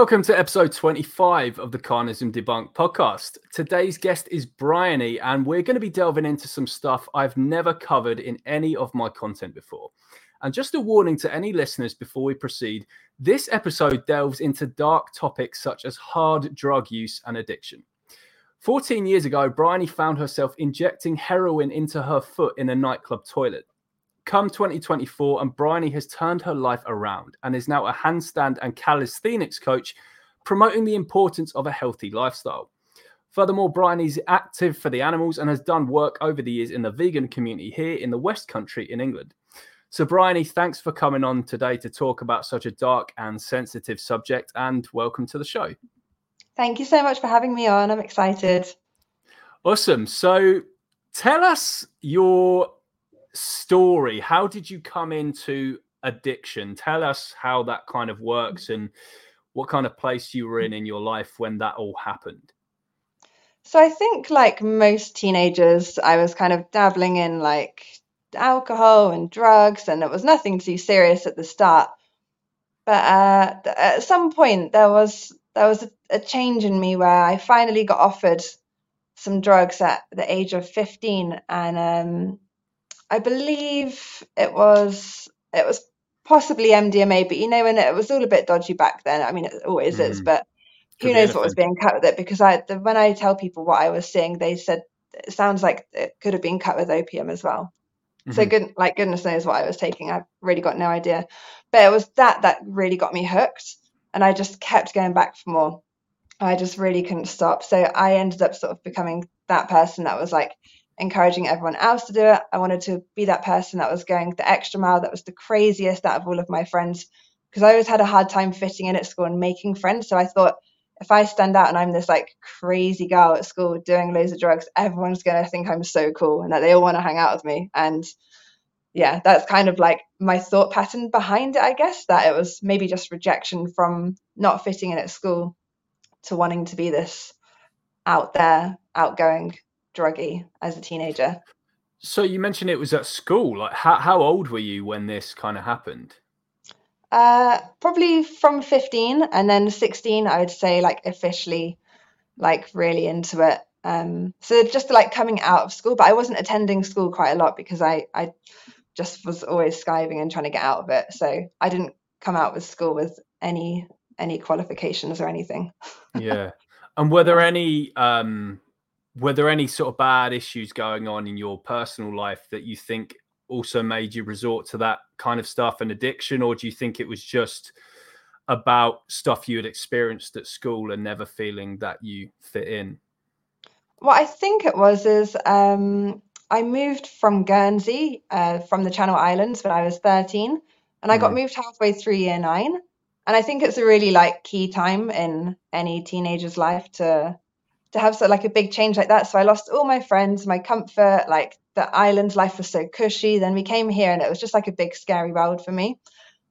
Welcome to episode 25 of the Carnism Debunk podcast. Today's guest is Bryony, and we're going to be delving into some stuff I've never covered in any of my content before. And just a warning to any listeners before we proceed this episode delves into dark topics such as hard drug use and addiction. 14 years ago, Bryony found herself injecting heroin into her foot in a nightclub toilet come 2024, and Bryony has turned her life around and is now a handstand and calisthenics coach, promoting the importance of a healthy lifestyle. Furthermore, Bryony is active for the animals and has done work over the years in the vegan community here in the West Country in England. So, Bryony, thanks for coming on today to talk about such a dark and sensitive subject, and welcome to the show. Thank you so much for having me on. I'm excited. Awesome. So, tell us your story. How did you come into addiction? Tell us how that kind of works and what kind of place you were in in your life when that all happened. So I think like most teenagers, I was kind of dabbling in like alcohol and drugs, and it was nothing too serious at the start. But uh, at some point, there was there was a, a change in me where I finally got offered some drugs at the age of 15 and um, I believe it was it was possibly MDMA, but you know, when it was all a bit dodgy back then. I mean, it always mm. is, but Could who knows what was being cut with it? Because I, the, when I tell people what I was seeing, they said it sounds like it could have been cut with opium as well. Mm-hmm. So good, like goodness knows what I was taking. I've really got no idea, but it was that that really got me hooked, and I just kept going back for more. I just really couldn't stop. So I ended up sort of becoming that person that was like, encouraging everyone else to do it. I wanted to be that person that was going the extra mile, that was the craziest out of all of my friends, because I always had a hard time fitting in at school and making friends. So I thought if I stand out and I'm this like crazy girl at school doing loads of drugs, everyone's going to think I'm so cool and that they all want to hang out with me. And yeah, that's kind of like my thought pattern behind it, I guess, that it was maybe just rejection from not fitting in at school to wanting to be this out there, outgoing druggy as a teenager. So you mentioned it was at school. Like, how how old were you when this kind of happened? Uh, probably from fifteen, and then sixteen. I would say like officially, like really into it. Um, so just like coming out of school, but I wasn't attending school quite a lot because I I just was always skiving and trying to get out of it. So I didn't come out with school with any any qualifications or anything. yeah. And were there any um were there any sort of bad issues going on in your personal life that you think also made you resort to that kind of stuff and addiction? Or do you think it was just about stuff you had experienced at school and never feeling that you fit in? What i think it was is um, i moved from guernsey uh, from the channel islands when i was 13 and i got mm. moved halfway through year nine. And i think it's a really like key time in any teenager's life to to have so like a big change like that. So I lost all my friends, my comfort, like the island life was so cushy. Then we came here and it was just like a big scary world for me.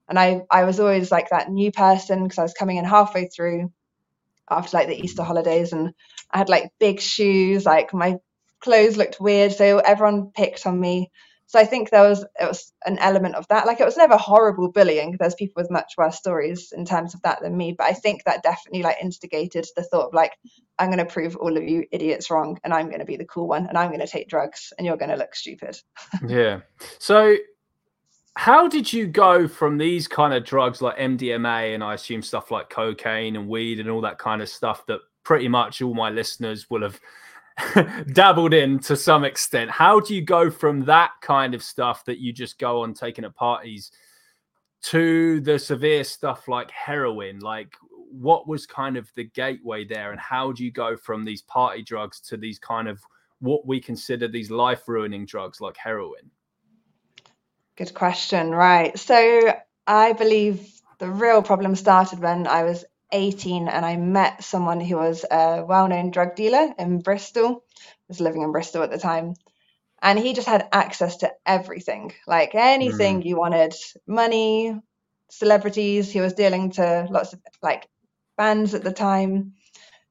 And I I was always like that new person because I was coming in halfway through after like the Easter holidays and I had like big shoes, like my clothes looked weird. So everyone picked on me. So I think there was it was an element of that. Like it was never horrible bullying. There's people with much worse stories in terms of that than me. But I think that definitely like instigated the thought of like, I'm gonna prove all of you idiots wrong and I'm gonna be the cool one and I'm gonna take drugs and you're gonna look stupid. yeah. So how did you go from these kind of drugs like MDMA and I assume stuff like cocaine and weed and all that kind of stuff that pretty much all my listeners will have dabbled in to some extent. How do you go from that kind of stuff that you just go on taking at parties to the severe stuff like heroin? Like, what was kind of the gateway there, and how do you go from these party drugs to these kind of what we consider these life ruining drugs like heroin? Good question. Right. So, I believe the real problem started when I was 18 and I met someone who was a well known drug dealer in Bristol. I was living in Bristol at the time. And he just had access to everything like anything mm. you wanted money, celebrities. He was dealing to lots of like bands at the time.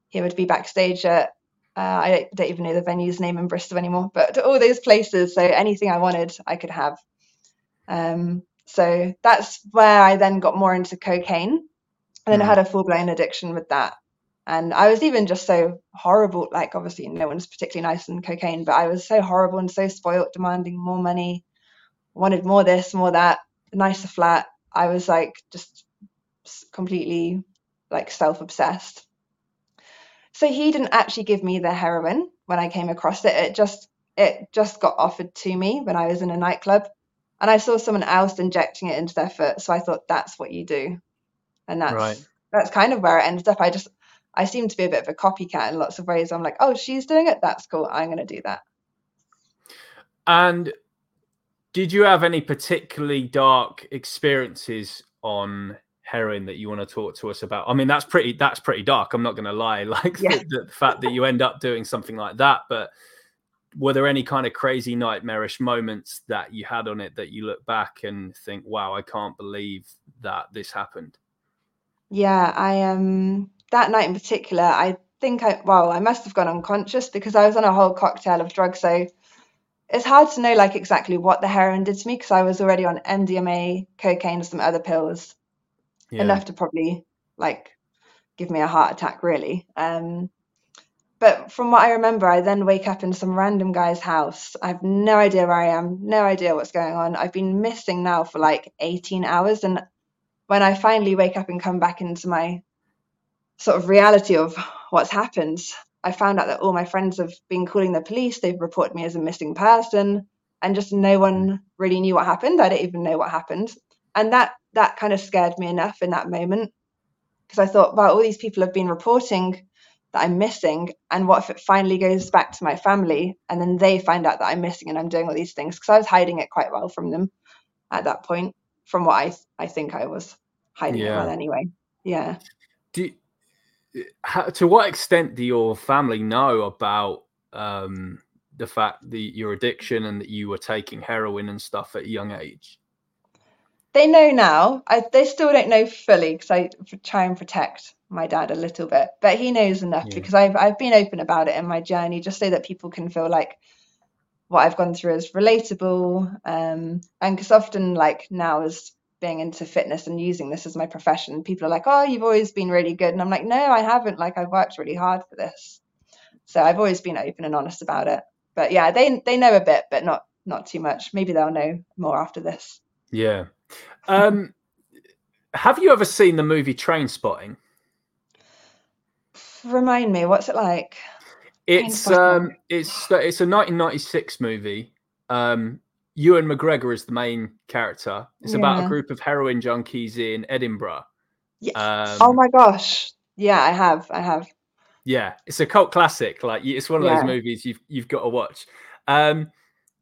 He would be backstage at, uh, I don't even know the venue's name in Bristol anymore, but all those places. So anything I wanted, I could have. Um, so that's where I then got more into cocaine And then mm. I had a full blown addiction with that. And I was even just so horrible. Like, obviously, no one's particularly nice in cocaine, but I was so horrible and so spoilt, demanding more money, wanted more this, more that, nicer flat. I was like just completely like self obsessed. So he didn't actually give me the heroin when I came across it. It just it just got offered to me when I was in a nightclub, and I saw someone else injecting it into their foot. So I thought that's what you do, and that's right. that's kind of where it ended up. I just I seem to be a bit of a copycat in lots of ways. I'm like, oh, she's doing it. That's cool. I'm going to do that. And did you have any particularly dark experiences on heroin that you want to talk to us about? I mean, that's pretty that's pretty dark. I'm not going to lie. Like yeah. the, the, fact that you end up doing something like that. But were there any kind of crazy nightmarish moments that you had on it that you look back and think, "Wow, I can't believe that this happened"? Yeah, I um that night in particular, I think I well, I must have gone unconscious because I was on a whole cocktail of drugs. So it's hard to know like exactly what the heroin did to me because I was already on MDMA, cocaine, some other pills, yeah. enough to probably like give me a heart attack, really. Um, but from what I remember, I then wake up in some random guy's house. I have no idea where I am, no idea what's going on. I've been missing now for like 18 hours. And when I finally wake up and come back into my sort of reality of what's happened, I found out that all my friends have been calling the police. They've reported me as a missing person, and just no one really knew what happened. I didn't even know what happened, and that that kind of scared me enough in that moment because I thought, wow, all these people have been reporting that I'm missing, and what if it finally goes back to my family, and then they find out that I'm missing and I'm doing all these things because I was hiding it quite well from them at that point, from what I I think I was hiding yeah. it well anyway. Yeah. Do how, to what extent do your family know about um, the fact that your addiction and that you were taking heroin and stuff at a young age? They know now. I, they still don't know fully because I try and protect my dad a little bit, but he knows enough yeah. because I've I've been open about it in my journey, just so that people can feel like what I've gone through is relatable. Um, and because often, like now, as being into fitness and using this as my profession, people are like, "Oh, you've always been really good," and I'm like, "No, I haven't. Like, I've worked really hard for this." So I've always been open and honest about it. But yeah, they they know a bit, but not not too much. Maybe they'll know more after this. Yeah. Um, have you ever seen the movie Trainspotting? Remind me, what's it like? It's um, it's it's a 1996 movie. Um, Ewan McGregor is the main character. It's yeah. about a group of heroin junkies in Edinburgh. Yeah. Um, oh my gosh. Yeah, I have. I have. Yeah, it's a cult classic. Like it's one of yeah. those movies you've you've got to watch. Um,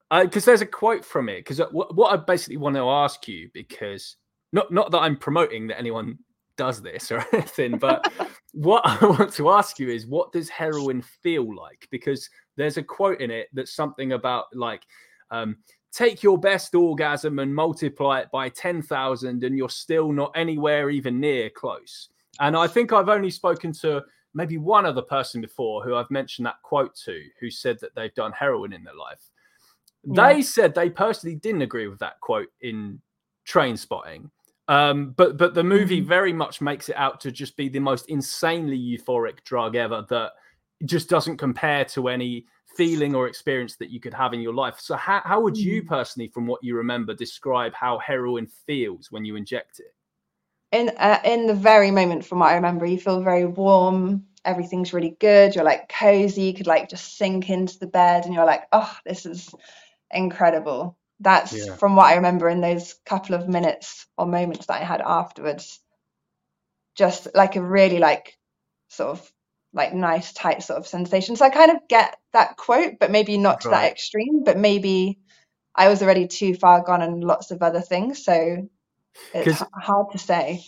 because there's a quote from it. Because what, what I basically want to ask you, because not not that I'm promoting that anyone does this or anything, but what I want to ask you is, what does heroin feel like? Because there's a quote in it that's something about like um, take your best orgasm and multiply it by 10,000 and you're still not anywhere even near close. And I think I've only spoken to maybe one other person before who I've mentioned that quote to who said that they've done heroin in their life. Yeah. They said they personally didn't agree with that quote in Trainspotting. Um, but but the movie mm-hmm. very much makes it out to just be the most insanely euphoric drug ever that just doesn't compare to any feeling or experience that you could have in your life. So, how, how would you hmm. personally, from what you remember, describe how heroin feels when you inject it? In uh, in the very moment, from what I remember, you feel very warm. Everything's really good. You're like cozy. You could like just sink into the bed, and you're like, oh, this is incredible. That's yeah. from what I remember in those couple of minutes or moments that I had afterwards. Just like a really like sort of like nice tight sort of sensation. So I kind of get that quote, but maybe not to right. that extreme. But maybe I was already too far gone on lots of other things, so it's hard to say.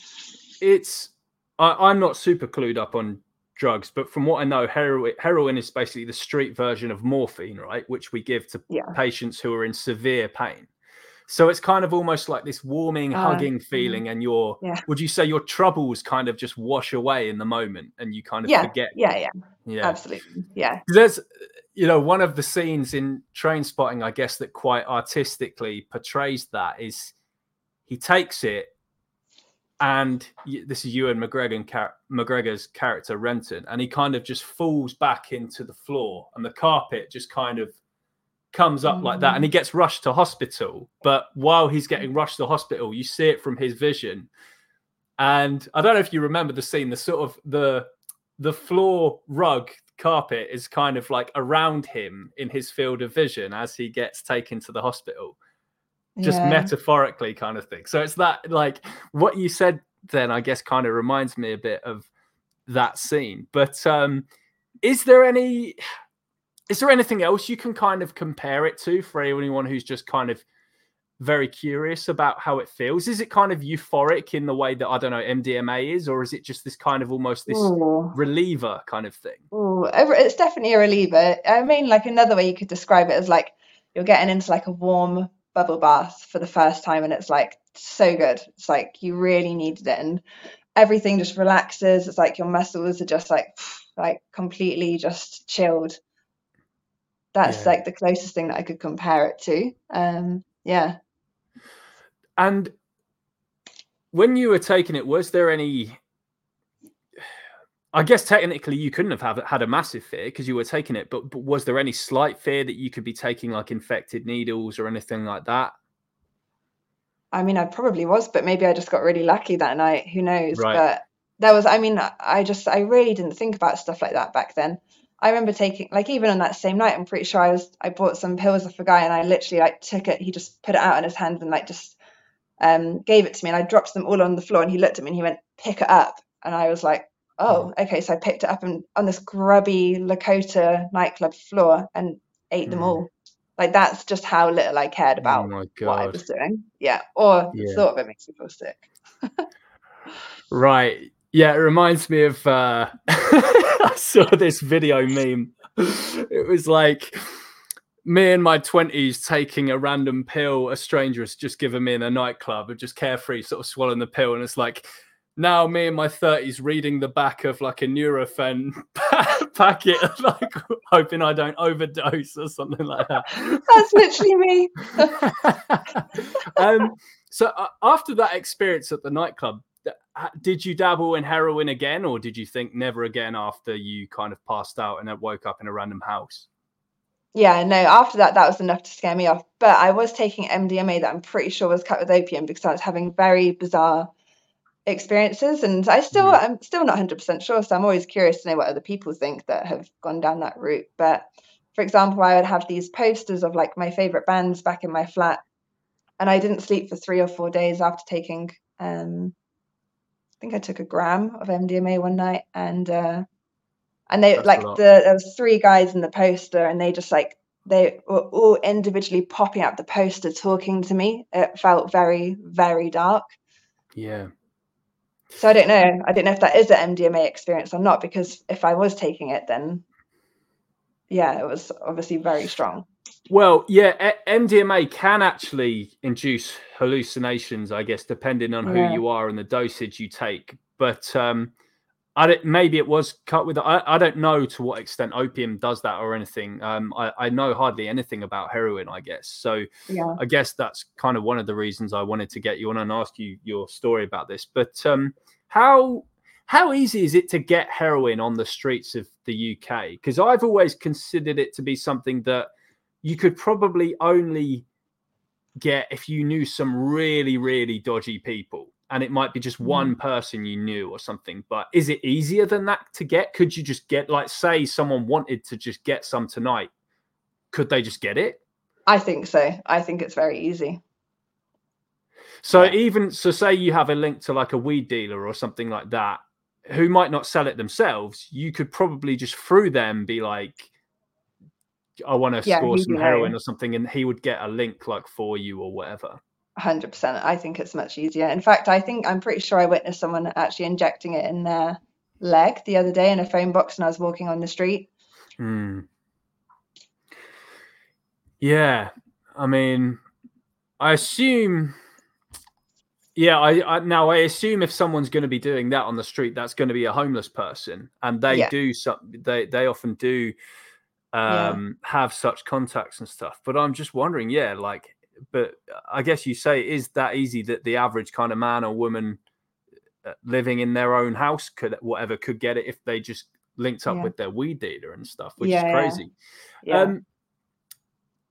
It's I, am not super clued up on drugs, but from what I know, heroin, heroin is basically the street version of morphine, right? Which we give to yeah. patients who are in severe pain. So it's kind of almost like this warming, uh, hugging feeling, and your yeah. would you say your troubles kind of just wash away in the moment, and you kind of yeah, forget. Yeah, yeah, yeah, absolutely, yeah. There's, you know, one of the scenes in Trainspotting, I guess, that quite artistically portrays that is he takes it and this is Ewan McGregor McGregor's character Renton, and he kind of just falls back into the floor, and the carpet just kind of comes up mm. like that, and he mm. gets rushed to hospital. But while he's getting rushed to hospital, you see it from his vision, and I don't know if you remember the scene. The sort of the the floor rug carpet is kind of like around him in his field of vision as he gets taken to the hospital just yeah. metaphorically kind of thing so it's that like what you said then i guess kind of reminds me a bit of that scene but um is there any is there anything else you can kind of compare it to for anyone who's just kind of very curious about how it feels. Is it kind of euphoric in the way that I don't know MDMA is, or is it just this kind of almost this Ooh. reliever kind of thing? Ooh, it's definitely a reliever. I mean, like another way you could describe it is like you're getting into like a warm bubble bath for the first time, and it's like so good. It's like you really needed it, and everything just relaxes. It's like your muscles are just like like completely just chilled. That's yeah. like the closest thing that I could compare it to. Um, yeah. And when you were taking it, was there any? I guess technically you couldn't have had a massive fear because you were taking it, but, but was there any slight fear that you could be taking like infected needles or anything like that? I mean, I probably was, but maybe I just got really lucky that night. Who knows? Right. But there was, I mean, I just, I really didn't think about stuff like that back then. I remember taking like even on that same night, I'm pretty sure I was I bought some pills off a guy and I literally like took it. He just put it out in his hand and like just um, gave it to me and I dropped them all on the floor and he looked at me and he went pick it up and I was like oh mm. okay so I picked it up and on this grubby Lakota nightclub floor and ate mm. them all. Like that's just how little I cared oh about oh what I was doing. Yeah, or yeah. the thought of it makes me feel sick. right. Yeah, it reminds me of uh I saw this video meme. It was like me in my 20s taking a random pill a stranger has just given me in a nightclub and just carefree sort of swallowing the pill and it's like now me in my 30s reading the back of like a Nurofen packet like hoping I don't overdose or something like that. That's literally me. um, so uh, after that experience at the nightclub, did you dabble in heroin again, or did you think never again after you kind of passed out and then woke up in a random house? Yeah, no, after that, that was enough to scare me off. But I was taking MDMA that I'm pretty sure was cut with opium because I was having very bizarre experiences. And I still, mm. I'm still not 100% sure. So I'm always curious to know what other people think that have gone down that route. But for example, I would have these posters of like my favorite bands back in my flat. And I didn't sleep for three or four days after taking um, think I took a gram of MDMA one night, and uh, and they That's like the there was three guys in the poster, and they just like they were all individually popping out the poster talking to me. It felt very very dark. Yeah. So I don't know. I don't know if that is an MDMA experience or not, because if I was taking it, then yeah, it was obviously very strong. Well, yeah, MDMA can actually induce hallucinations, I guess, depending on who you are and the dosage you take. But um, I don't, maybe it was cut with. I, I don't know to what extent opium does that or anything. Um, I, I know hardly anything about heroin, I guess. So yeah. I guess that's kind of one of the reasons I wanted to get you on and ask you your story about this. But um, how how easy is it to get heroin on the streets of the UK? Because I've always considered it to be something that you could probably only get if you knew some really, really dodgy people. And it might be just one mm. person you knew or something. But is it easier than that to get? Could you just get, like, say someone wanted to just get some tonight? Could they just get it? I think so. I think it's very easy. So yeah. even so, say you have a link to like a weed dealer or something like that, who might not sell it themselves. You could probably just through them be like, I want to yeah, score some heroin or something, and he would get a link like for you or whatever. 100%. I think it's much easier. In fact, I think I'm pretty sure I witnessed someone actually injecting it in their leg the other day in a phone box and I was walking on the street. Hmm. Yeah. I mean, I assume. Yeah, I, I, now I assume if someone's going to be doing that on the street, that's going to be a homeless person, and they yeah. do some. They they often do um, yeah. have such contacts and stuff. But I'm just wondering, yeah, like, but I guess you say it is that easy that the average kind of man or woman uh, living in their own house could whatever could get it if they just linked up Yeah. with their weed dealer and stuff, which Yeah, is crazy. Um,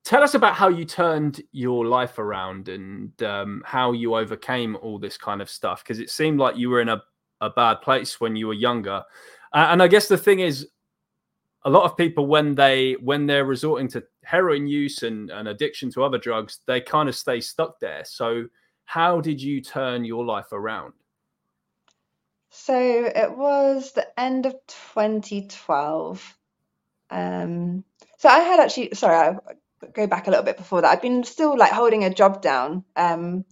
tell us about how you turned your life around and um, how you overcame all this kind of stuff because it seemed like you were in a, a bad place when you were younger. Uh, and I guess the thing is, a lot of people when they when they're resorting to heroin use and, and addiction to other drugs, they kind of stay stuck there. So how did you turn your life around? So it was the end of 2012. Um, so I had actually, sorry, I go back a little bit before that. I'd been still like holding a job down. Um,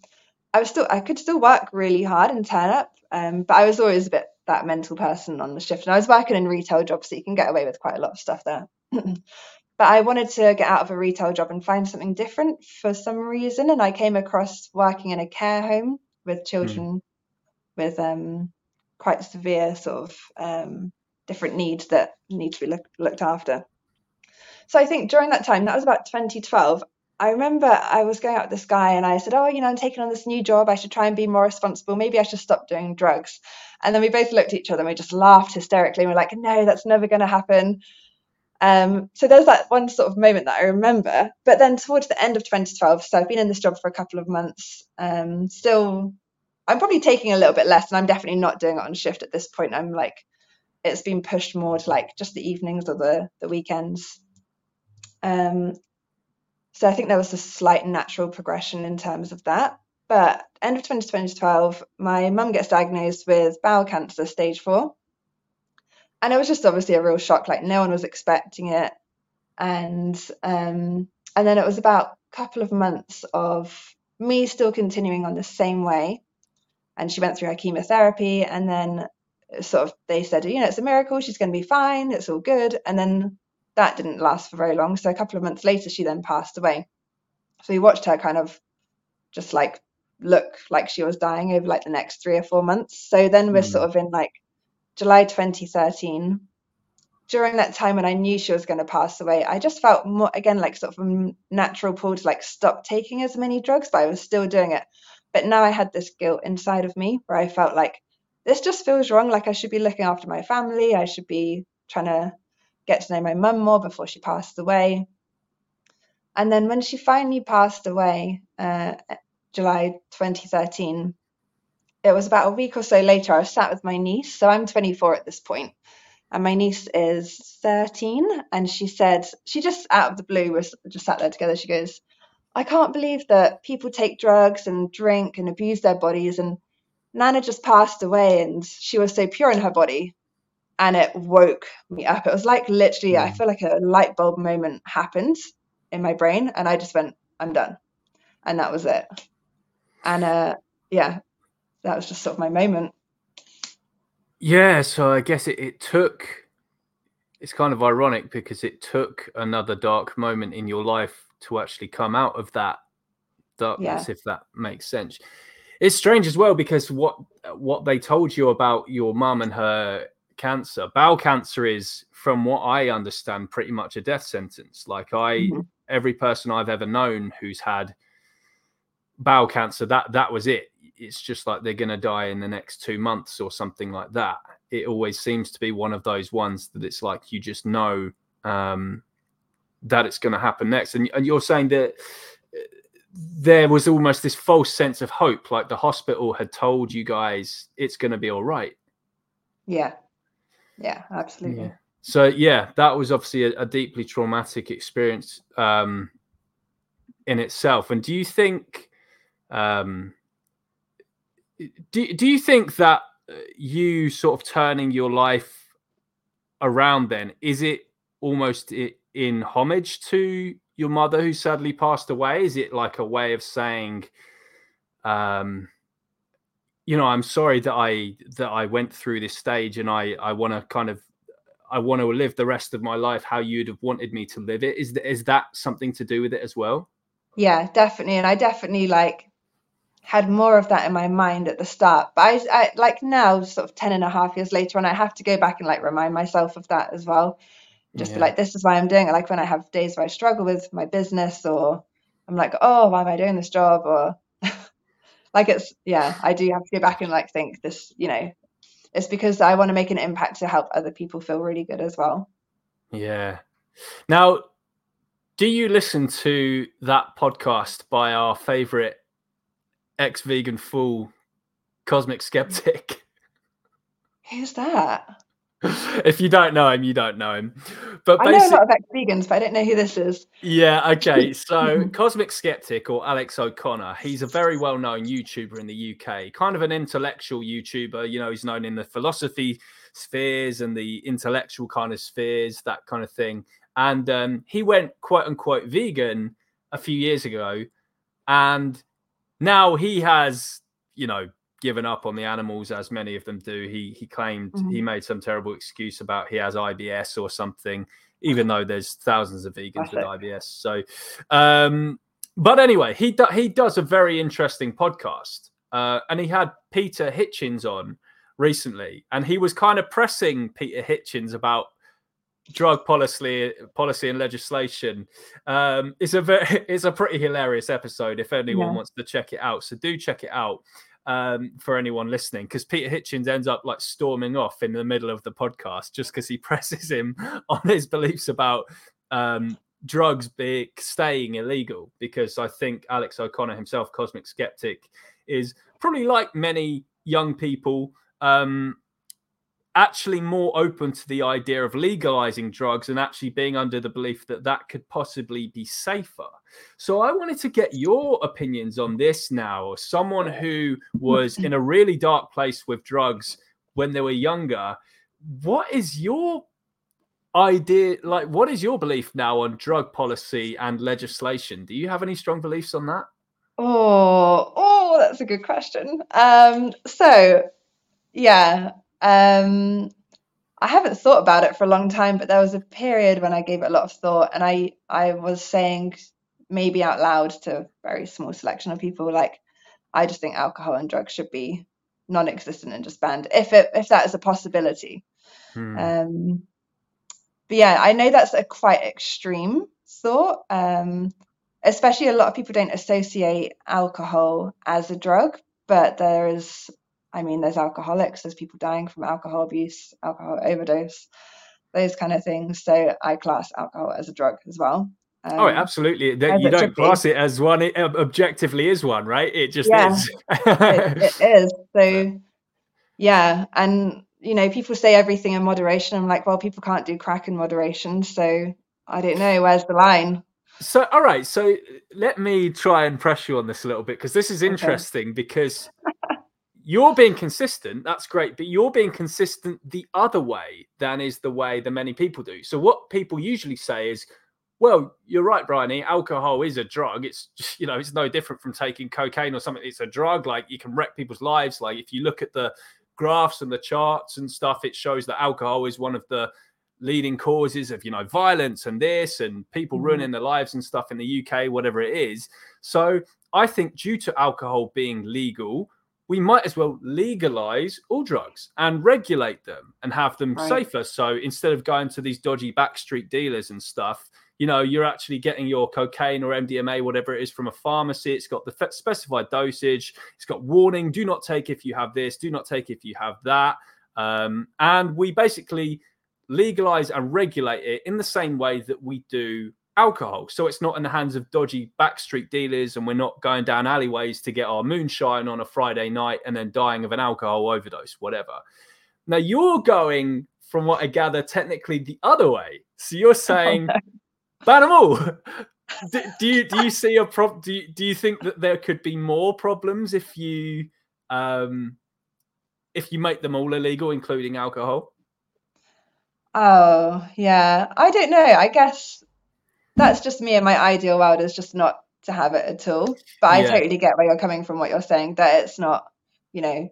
I was still, I could still work really hard and turn up, um, but I was always a bit that mental person on the shift. And I was working in retail jobs, so you can get away with quite a lot of stuff there. but I wanted to get out of a retail job and find something different for some reason. And I came across working in a care home with children with um, quite severe sort of um, different needs that need to be look, looked after. So I think during that time, that was about 2012. I remember I was going out with this guy and I said, Oh, you know, I'm taking on this new job. I should try and be more responsible. Maybe I should stop doing drugs. And then we both looked at each other and we just laughed hysterically. And we're like, No, that's never going to happen. Um, so there's that one sort of moment that I remember. But then towards the end of 2012, so I've been in this job for a couple of months, um, still, I'm probably taking a little bit less and I'm definitely not doing it on shift at this point. I'm like, it's been pushed more to like just the evenings or the, the weekends. Um, so I think there was a slight natural progression in terms of that. But end of 2012, my mum gets diagnosed with bowel cancer, stage four. And it was just obviously a real shock, like no one was expecting it. And um, and then it was about a couple of months of me still continuing on the same way. And she went through her chemotherapy, and then sort of they said, you know, it's a miracle, she's going to be fine, it's all good. And then that didn't last for very long. So a couple of months later, she then passed away. So we watched her kind of just like look like she was dying over like the next three or four months. So then we're Mm. sort of in like July 2013. During that time when I knew she was going to pass away, I just felt more again like sort of a natural pull to like stop taking as many drugs, but I was still doing it. But now I had this guilt inside of me where I felt like this just feels wrong. Like I should be looking after my family. I should be trying to get to know my mum more before she passed away. And then when she finally passed away, uh, July 2013, it was about a week or so later. I was sat with my niece. So I'm 24 at this point, and my niece is 13. And she said, she just out of the blue was just sat there together. She goes, I can't believe that people take drugs and drink and abuse their bodies. And Nana just passed away, and she was so pure in her body and it woke me up. It was like literally, I Mm. feel like a light bulb moment happened in my brain, and I just went, I'm done. And that was it. And uh, yeah, that was just sort of my moment. Yeah, so I guess it, it took. It's kind of ironic because it took another dark moment in your life to actually come out of that darkness, if that makes sense. It's strange as well because what what they told you about your mum and her cancer, bowel cancer is, from what I understand, pretty much a death sentence. Like I, Mhm. every person I've ever known who's had bowel cancer, that that was it. It's just like they're gonna die in the next two months or something like that. It always seems to be one of those ones that it's like you just know um, that it's going to happen next. And, and you're saying that uh, there was almost this false sense of hope, like the hospital had told you guys it's going to be all right. Yeah. Yeah, absolutely. Yeah. So yeah, that was obviously a, a deeply traumatic experience um, in itself. And do you think, um, do do you think that uh, you sort of turning your life around then is it almost in homage to your mother who sadly passed away? Is it like a way of saying, um, you know, I'm sorry that I that I went through this stage, and I I want to kind of I want to live the rest of my life how you'd have wanted me to live it. Is th- is that something to do with it as well? Yeah, definitely. And I definitely like had more of that in my mind at the start. But I, I like now, sort of 10 and a half years later, and I have to go back and like remind myself of that as well. Just be like, this is why I'm doing it. Like when I have days where I struggle with my business or I'm like, oh, why am I doing this job? Or like it's yeah, I do have to go back and like think this, you know, it's because I want to make an impact to help other people feel really good as well. Yeah. Now, do you listen to that podcast by our favorite ex-vegan fool, Cosmic Skeptic? Who's that? if you don't know him, you don't know him. But I know a lot of ex-vegans, but I don't know who this is. Yeah, okay. So Cosmic Skeptic or Alex O'Connor, he's a very well-known YouTuber in the UK, kind of an intellectual YouTuber. You know, he's known in the philosophy spheres and the intellectual kind of spheres, that kind of thing. And um, he went quote unquote vegan a few years ago, and now he has, you know, given up on the animals as many of them do. He he claimed mm-hmm. he made some terrible excuse about he has IBS or something, even though there's thousands of vegans with IBS. So, um, but anyway, he do, he does a very interesting podcast, uh, and he had Peter Hitchens on recently, and he was kind of pressing Peter Hitchens about drug policy policy and legislation um it's a very it's a pretty hilarious episode if anyone yeah. wants to check it out so do check it out um, for anyone listening, because Peter Hitchens ends up like storming off in the middle of the podcast just because he presses him on his beliefs about um, drugs being staying illegal. Because I think Alex O'Connor himself, Cosmic Skeptic, is probably like many young people. Um, actually more open to the idea of legalizing drugs and actually being under the belief that that could possibly be safer. So I wanted to get your opinions on this now, or someone who was in a really dark place with drugs when they were younger. What is your idea like what is your belief now on drug policy and legislation? Do you have any strong beliefs on that? Oh, oh, that's a good question. Um so yeah, um, I haven't thought about it for a long time, but there was a period when I gave it a lot of thought, and I I was saying maybe out loud to a very small selection of people like I just think alcohol and drugs should be non-existent and just banned if it if that is a possibility. Hmm. Um, but yeah, I know that's a quite extreme thought. Um, especially a lot of people don't associate alcohol as a drug, but there is I mean, there's alcoholics, there's people dying from alcohol abuse, alcohol overdose, those kind of things. So I class alcohol as a drug as well. Um, oh, absolutely. You don't class it as one. It objectively is one, right? It just yeah, is. it, it is. So, yeah. And, you know, people say everything in moderation. I'm like, well, people can't do crack in moderation. So I don't know. Where's the line? So, all right. So let me try and press you on this a little bit because this is interesting okay. because you're being consistent that's great but you're being consistent the other way than is the way that many people do. So what people usually say is well you're right bryony alcohol is a drug. It's just, you know it's no different from taking cocaine or something. It's a drug. Like you can wreck people's lives. Like if you look at the graphs and the charts and stuff it shows that alcohol is one of the leading causes of you know violence and this and people mm-hmm. ruining their lives and stuff in the UK whatever it is. So i think due to alcohol being legal we might as well legalize all drugs and regulate them and have them right. safer. So instead of going to these dodgy backstreet dealers and stuff, you know, you're actually getting your cocaine or MDMA, whatever it is, from a pharmacy. It's got the specified dosage. It's got warning: do not take if you have this. Do not take if you have that. Um, and we basically legalize and regulate it in the same way that we do alcohol. So it's not in the hands of dodgy backstreet dealers, and we're not going down alleyways to get our moonshine on a Friday night and then dying of an alcohol overdose, whatever. Now you're going, from what I gather, technically the other way. So you're saying, ban them all. do, do, you do you see a problem? Do you, do you think that there could be more problems if you um if you make them all illegal, including alcohol? Oh yeah, I don't know. I guess that's just me and my ideal world is just not to have it at all. But I yeah. totally get where you're coming from, what you're saying, that it's not, you know,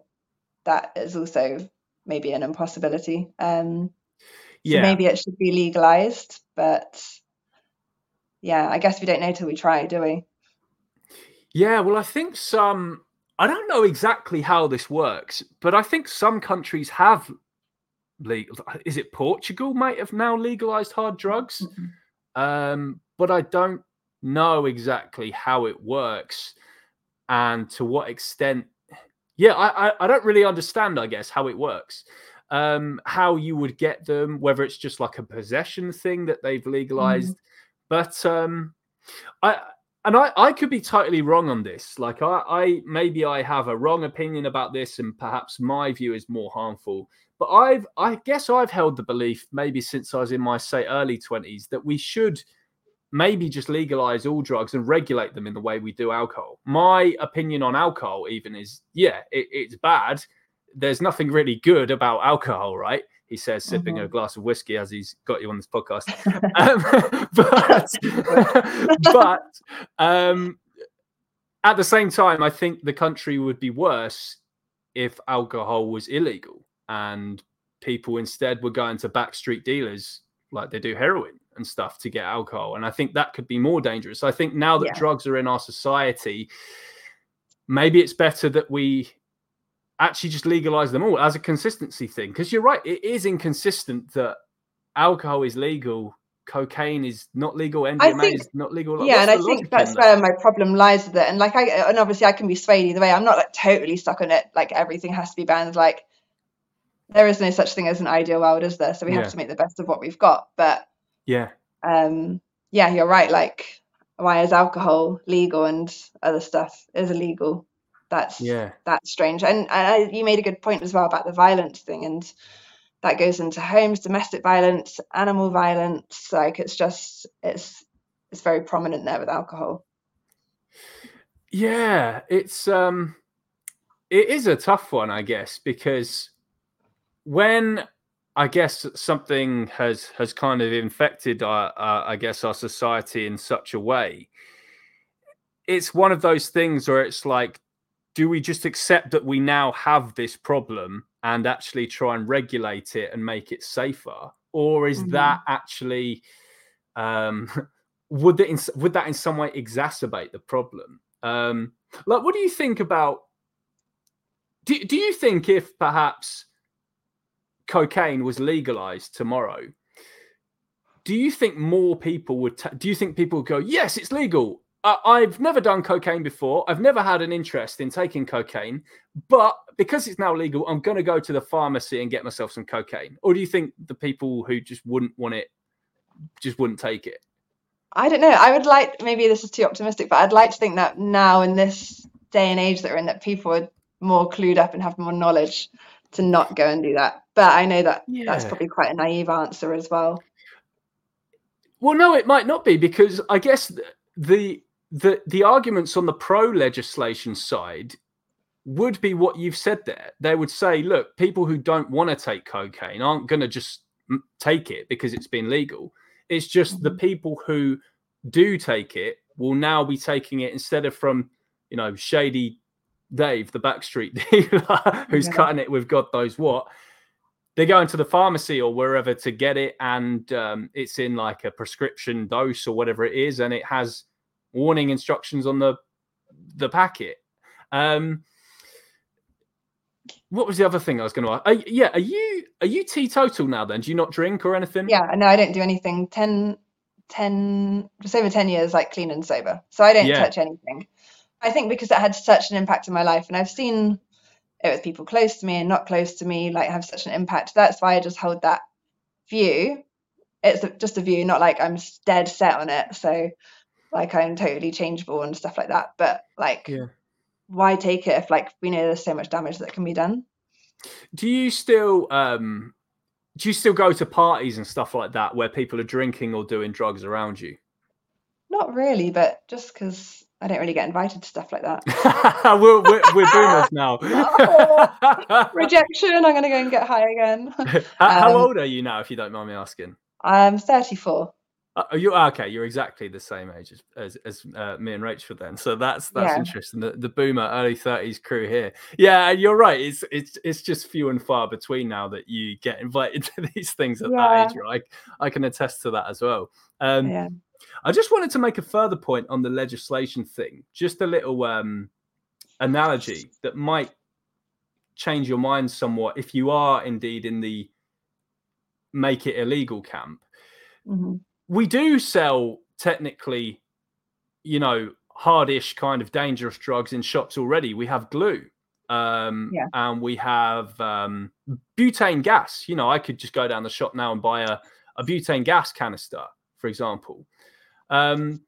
that is also maybe an impossibility. Um, yeah. So maybe it should be legalized, but yeah, I guess we don't know till we try, do we? Yeah, well, I think some, I don't know exactly how this works, but I think some countries have legal. Is it Portugal might have now legalized hard drugs? Mm-hmm. Um, but I don't know exactly how it works. and to what extent yeah I, I, I don't really understand i guess how it works um how you would get them whether it's just like a possession thing that they've legalized mm. but um i and I, I could be totally wrong on this. Like I, I maybe I have a wrong opinion about this, and perhaps my view is more harmful. But I've I guess I've held the belief maybe since I was in my say early twenties that we should maybe just legalize all drugs and regulate them in the way we do alcohol. My opinion on alcohol even is yeah, it, it's bad. There's nothing really good about alcohol, right? he says, sipping mm-hmm. a glass of whiskey as he's got you on this podcast. um, but but um, at the same time, I think the country would be worse if alcohol was illegal and people instead were going to backstreet dealers like they do heroin and stuff to get alcohol. And I think that could be more dangerous. I think now that yeah. drugs are in our society, maybe it's better that we actually just legalize them all as a consistency thing. Because you're right, it is inconsistent that alcohol is legal, cocaine is not legal, MDMA think, is not legal. Like, yeah, and I think that's where my problem lies with it. And like I and obviously I can be swayed either way. I'm not like totally stuck on it. Like everything has to be banned. Like there is no such thing as an ideal world, is there? So we yeah. have to make the best of what we've got. But yeah, um, yeah, you're right. Like why is alcohol legal and other stuff is illegal? That's yeah, that's strange. And, and you made a good point as well about the violence thing, and that goes into homes, domestic violence, animal violence. Like it's just it's it's very prominent there with alcohol. Yeah, it's um, it is a tough one, I guess, because when I guess something has has kind of infected our, uh, I guess our society in such a way. It's one of those things where it's like do we just accept that we now have this problem and actually try and regulate it and make it safer or is mm-hmm. that actually um, would that in, would that in some way exacerbate the problem um, like what do you think about do, do you think if perhaps cocaine was legalized tomorrow do you think more people would ta- do you think people would go yes it's legal I've never done cocaine before. I've never had an interest in taking cocaine, but because it's now legal, I'm going to go to the pharmacy and get myself some cocaine. Or do you think the people who just wouldn't want it just wouldn't take it? I don't know. I would like maybe this is too optimistic, but I'd like to think that now in this day and age that we're in, that people are more clued up and have more knowledge to not go and do that. But I know that yeah. that's probably quite a naive answer as well. Well, no, it might not be because I guess the the the arguments on the pro legislation side would be what you've said there. They would say, look, people who don't want to take cocaine aren't going to just take it because it's been legal. It's just the mm-hmm. people who do take it will now be taking it instead of from, you know, shady Dave, the backstreet dealer who's yeah. cutting it with God knows what. They're going to the pharmacy or wherever to get it, and um, it's in like a prescription dose or whatever it is, and it has warning instructions on the the packet. Um, what was the other thing I was going to ask? Are, yeah, are you are you teetotal now? Then do you not drink or anything? Yeah, no, I don't do anything. 10, 10 just over ten years, like clean and sober. So I don't yeah. touch anything. I think because it had such an impact in my life, and I've seen it with people close to me and not close to me, like have such an impact. That's why I just hold that view. It's just a view, not like I'm dead set on it. So like I'm totally changeable and stuff like that. But like, yeah. why take it if like we know there's so much damage that can be done? Do you still um do you still go to parties and stuff like that where people are drinking or doing drugs around you? Not really, but just because I don't really get invited to stuff like that. we're, we're, we're, boomers now. oh, rejection. I'm going to go and get high again. how, um, how, old are you now, if you don't mind me asking? I'm 34. Uh, you okay? You're exactly the same age as as, uh, me and Rachel then. So that's that's yeah. interesting. The, the boomer early thirties crew here. Yeah, you're right. It's it's it's just few and far between now that you get invited to these things at yeah. that age. Right? I can attest to that as well. Um, yeah. I just wanted to make a further point on the legislation thing. Just a little um, analogy that might change your mind somewhat if you are indeed in the make it illegal camp. Mm-hmm we do sell technically, you know, hardish kind of dangerous drugs in shops already. We have glue, um, Yeah. and we have um, butane gas. You know, I could just go down the shop now and buy a, a butane gas canister, for example. Um,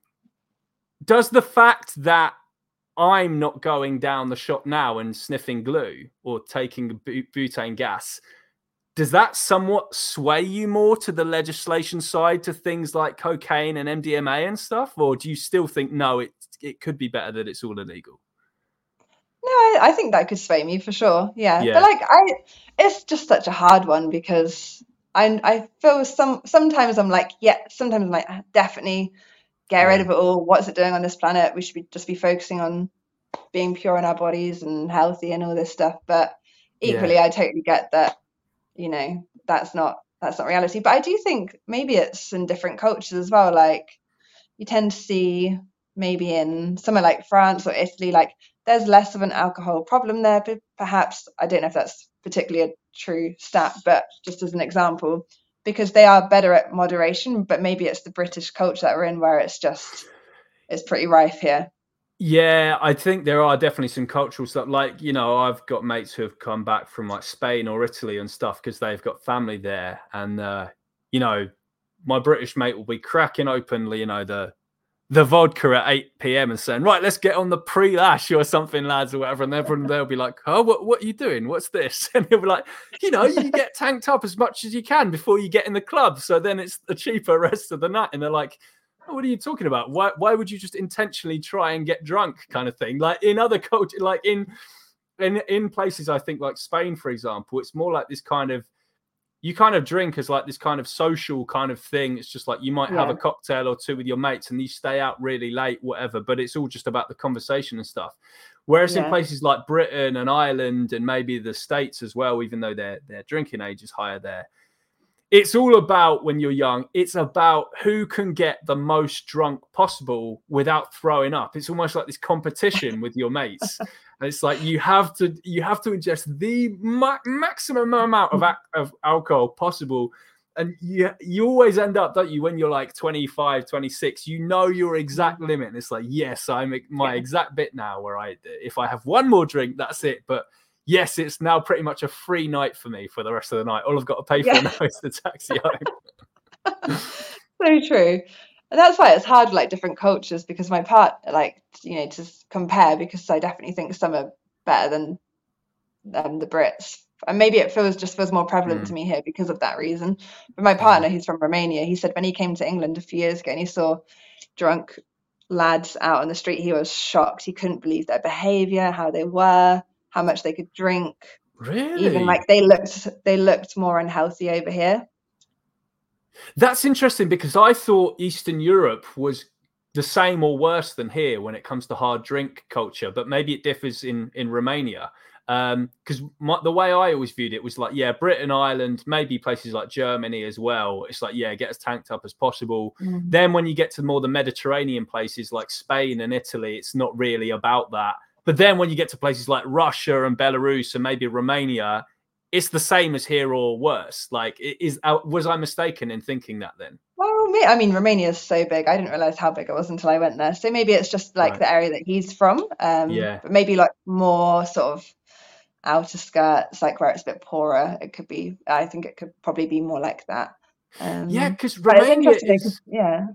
does the fact that I'm not going down the shop now and sniffing glue or taking butane gas, does that somewhat sway you more to the legislation side to things like cocaine and MDMA and stuff, or do you still think no, it it could be better that it's all illegal? No, I, I think that could sway me for sure. Yeah. Yeah. But like I it's just such a hard one because I I feel some sometimes I'm like, yeah, sometimes I'm like ah, definitely get rid of it all. What's it doing on this planet? We should be just be focusing on being pure in our bodies and healthy and all this stuff. But Yeah. equally I totally get that, you know, that's not that's not reality. But I do think maybe it's in different cultures as well. Like you tend to see maybe in somewhere like France or Italy, like there's less of an alcohol problem there. But perhaps I don't know if that's particularly a true stat, but just as an example, because they are better at moderation. But maybe it's the British culture that we're in where it's just it's pretty rife here. Yeah, I think there are definitely some cultural stuff. Like, you know, I've got mates who have come back from like Spain or Italy and stuff because they've got family there. And, uh, you know, my British mate will be cracking openly, you know, the the vodka at 8 p.m. and saying, right, let's get on the pre-lash or something, lads, or whatever. And everyone they'll be like, oh, what, what are you doing? What's this? And he'll be like, you know, you get tanked up as much as you can before you get in the club. So then it's the cheaper rest of the night. And they're like, "Oh, what are you talking about? Why, why would you just intentionally try and get drunk kind of thing? Like in other cultures, like in, in, in places, I think like Spain, for example, it's more like this kind of, you kind of drink as like this kind of social kind of thing. It's just like you might have a cocktail or two with your mates and you stay out really late, whatever, but it's all just about the conversation and stuff. Whereas in places like Britain and Ireland and maybe the States as well, even though their their drinking age is higher there, it's all about when you're young, it's about who can get the most drunk possible without throwing up. It's almost like this competition with your mates. And it's like you have to you have to ingest the ma- maximum amount of, ac- of alcohol possible. And you you always end up don't you when you're like 25 26 you know your exact mm-hmm. limit. And it's like yes i'm my exact bit now where i if i have one more drink that's it. But yes it's now pretty much a free night for me for the rest of the night. All i've got to pay for Yeah. now is the taxi home. So true and that's why it's hard like different cultures because my part like you know to compare because i definitely think some are better than um, the brits. And maybe it feels just feels more prevalent Mm. to me here because of that reason. But my partner who's from romania he said when he came to england a few years ago and he saw drunk lads out on the street he was shocked. He couldn't believe their behavior how they were how much they could drink. Really? even like they looked they looked more unhealthy over here That's interesting because I thought Eastern Europe was the same or worse than here when it comes to hard drink culture, but maybe it differs in in Romania. Um, because the way I always viewed it was like, yeah, Britain, Ireland, maybe places like Germany as well. It's like, yeah, get as tanked up as possible. Mm. Then when you get to more the Mediterranean places like Spain and Italy, it's not really about that. But then when you get to places like Russia and Belarus and maybe Romania, it's the same as here or worse. Like, is uh, was I mistaken in thinking that then? Well, me, I mean, Romania is so big. I didn't realize how big it was until I went there. So maybe it's just like Right. the area that he's from. Um, Yeah. but maybe like more sort of outer skirts, like where it's a bit poorer. It could be. I think it could probably be more like that. Um, Yeah, because Romania is. yeah,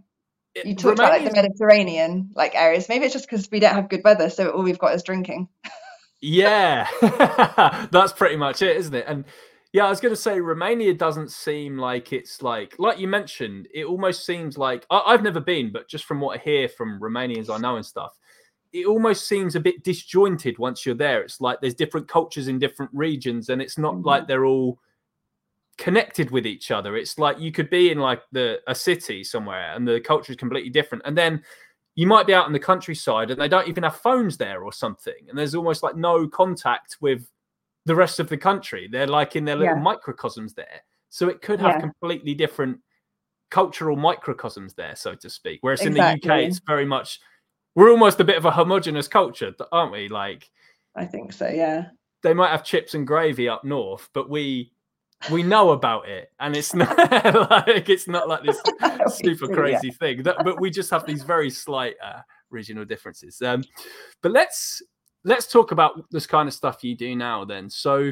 it- you talked about like the Mediterranean like areas. Maybe it's just because we don't have good weather, so all we've got is drinking. Yeah, that's pretty much it, isn't it? And yeah, I was going to say Romania doesn't seem like it's like like you mentioned. It almost seems like I, I've never been, but just from what I hear from Romanians I know and stuff, it almost seems a bit disjointed once you're there. It's like there's different cultures in different regions, and it's not Mhm. like they're all connected with each other. It's like you could be in like the a city somewhere, and the culture is completely different, and then you might be out in the countryside and they don't even have phones there or something and there's almost like no contact with the rest of the country they're like in their little Yeah. microcosms there so it could have Yeah. completely different cultural microcosms there so to speak whereas in the uk it's very much we're almost a bit of a homogenous culture aren't we like I think so. Yeah. they might have chips and gravy up north but we we know about it and it's not like it's not like this super Yeah. crazy thing that, but we just have these very slight uh, regional differences. Um, but let's let's talk about this kind of stuff you do now. Then, so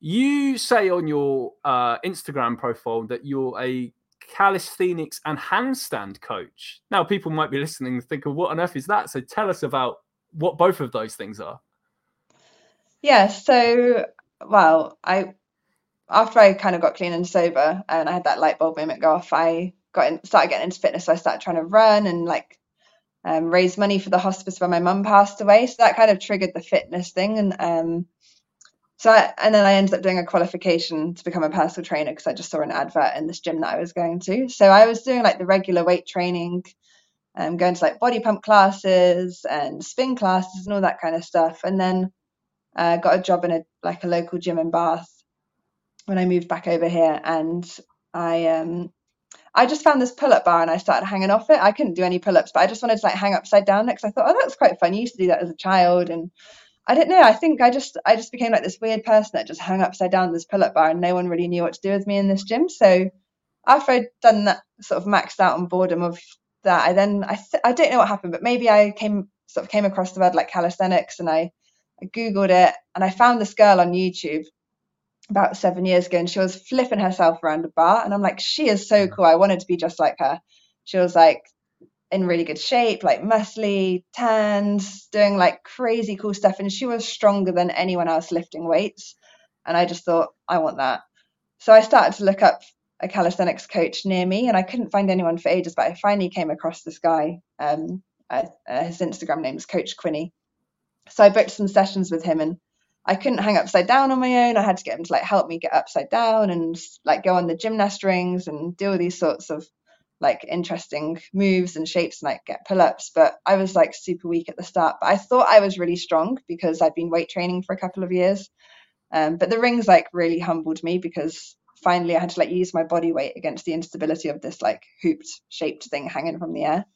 you say on your uh, Instagram profile that you're a calisthenics and handstand coach. Now, people might be listening and think, "What on earth is that?" So, tell us about what both of those things are. Yeah. So, well, I after I kind of got clean and sober and I had that light bulb moment go off, I got in, started getting into fitness. So I started trying to run and like um, raise money for the hospice when my mum passed away. So that kind of triggered the fitness thing. And um, so, I, and then I ended up doing a qualification to become a personal trainer because I just saw an advert in this gym that I was going to. So I was doing like the regular weight training, um, going to like body pump classes and spin classes and all that kind of stuff. And then uh, got a job in a like a local gym in Bath when I moved back over here, and I um I just found this pull-up bar and I started hanging off it. I couldn't do any pull-ups, but I just wanted to like hang upside down next. I thought, oh, that's quite fun. You used to do that as a child, and I don't know. I think I just I just became like this weird person that just hung upside down this pull-up bar, and no one really knew what to do with me in this gym. So after I'd done that, sort of maxed out on boredom of that, I then I th- I don't know what happened, but maybe I came sort of came across the word like calisthenics, and I, I googled it, and I found this girl on YouTube about seven years ago and she was flipping herself around a bar and i'm like she is so cool. I wanted to be just like her. She was like in really good shape like muscly tanned doing like crazy cool stuff and she was stronger than anyone else lifting weights and i just thought i want that. So i started to look up a calisthenics coach near me and i couldn't find anyone for ages but i finally came across this guy um, uh, uh, his instagram name is coach quinny. So i booked some sessions with him and I couldn't hang upside down on my own. I had to get him to like help me get upside down and like go on the gymnast rings and do all these sorts of like interesting moves and shapes and like get pull-ups. But I was like super weak at the start. But I thought I was really strong because I'd been weight training for a couple of years. Um, but the rings like really humbled me because finally I had to like use my body weight against the instability of this like hooped shaped thing hanging from the air.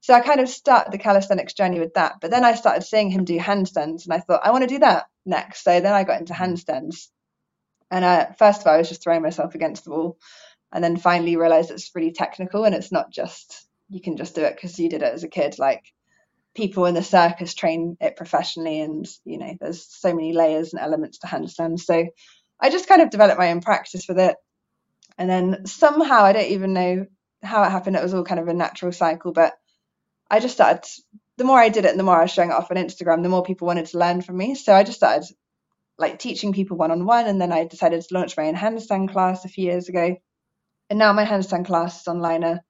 So I kind of started the calisthenics journey with that. But then I started seeing him do handstands and I thought, I want to do that next. So then I got into handstands. And uh, first of all, I was just throwing myself against the wall. And then finally realized it's really technical and it's not just, you can just do it because you did it as a kid. Like people in the circus train it professionally and, you know, there's so many layers and elements to handstands. So I just kind of developed my own practice with it. And then somehow, I don't even know how it happened. It was all kind of a natural cycle, but I just started, the more I did it and the more I was showing it off on Instagram, the more people wanted to learn from me. So I just started like teaching people one on one. And then I decided to launch my own handstand class a few years ago. And now my handstand classes online are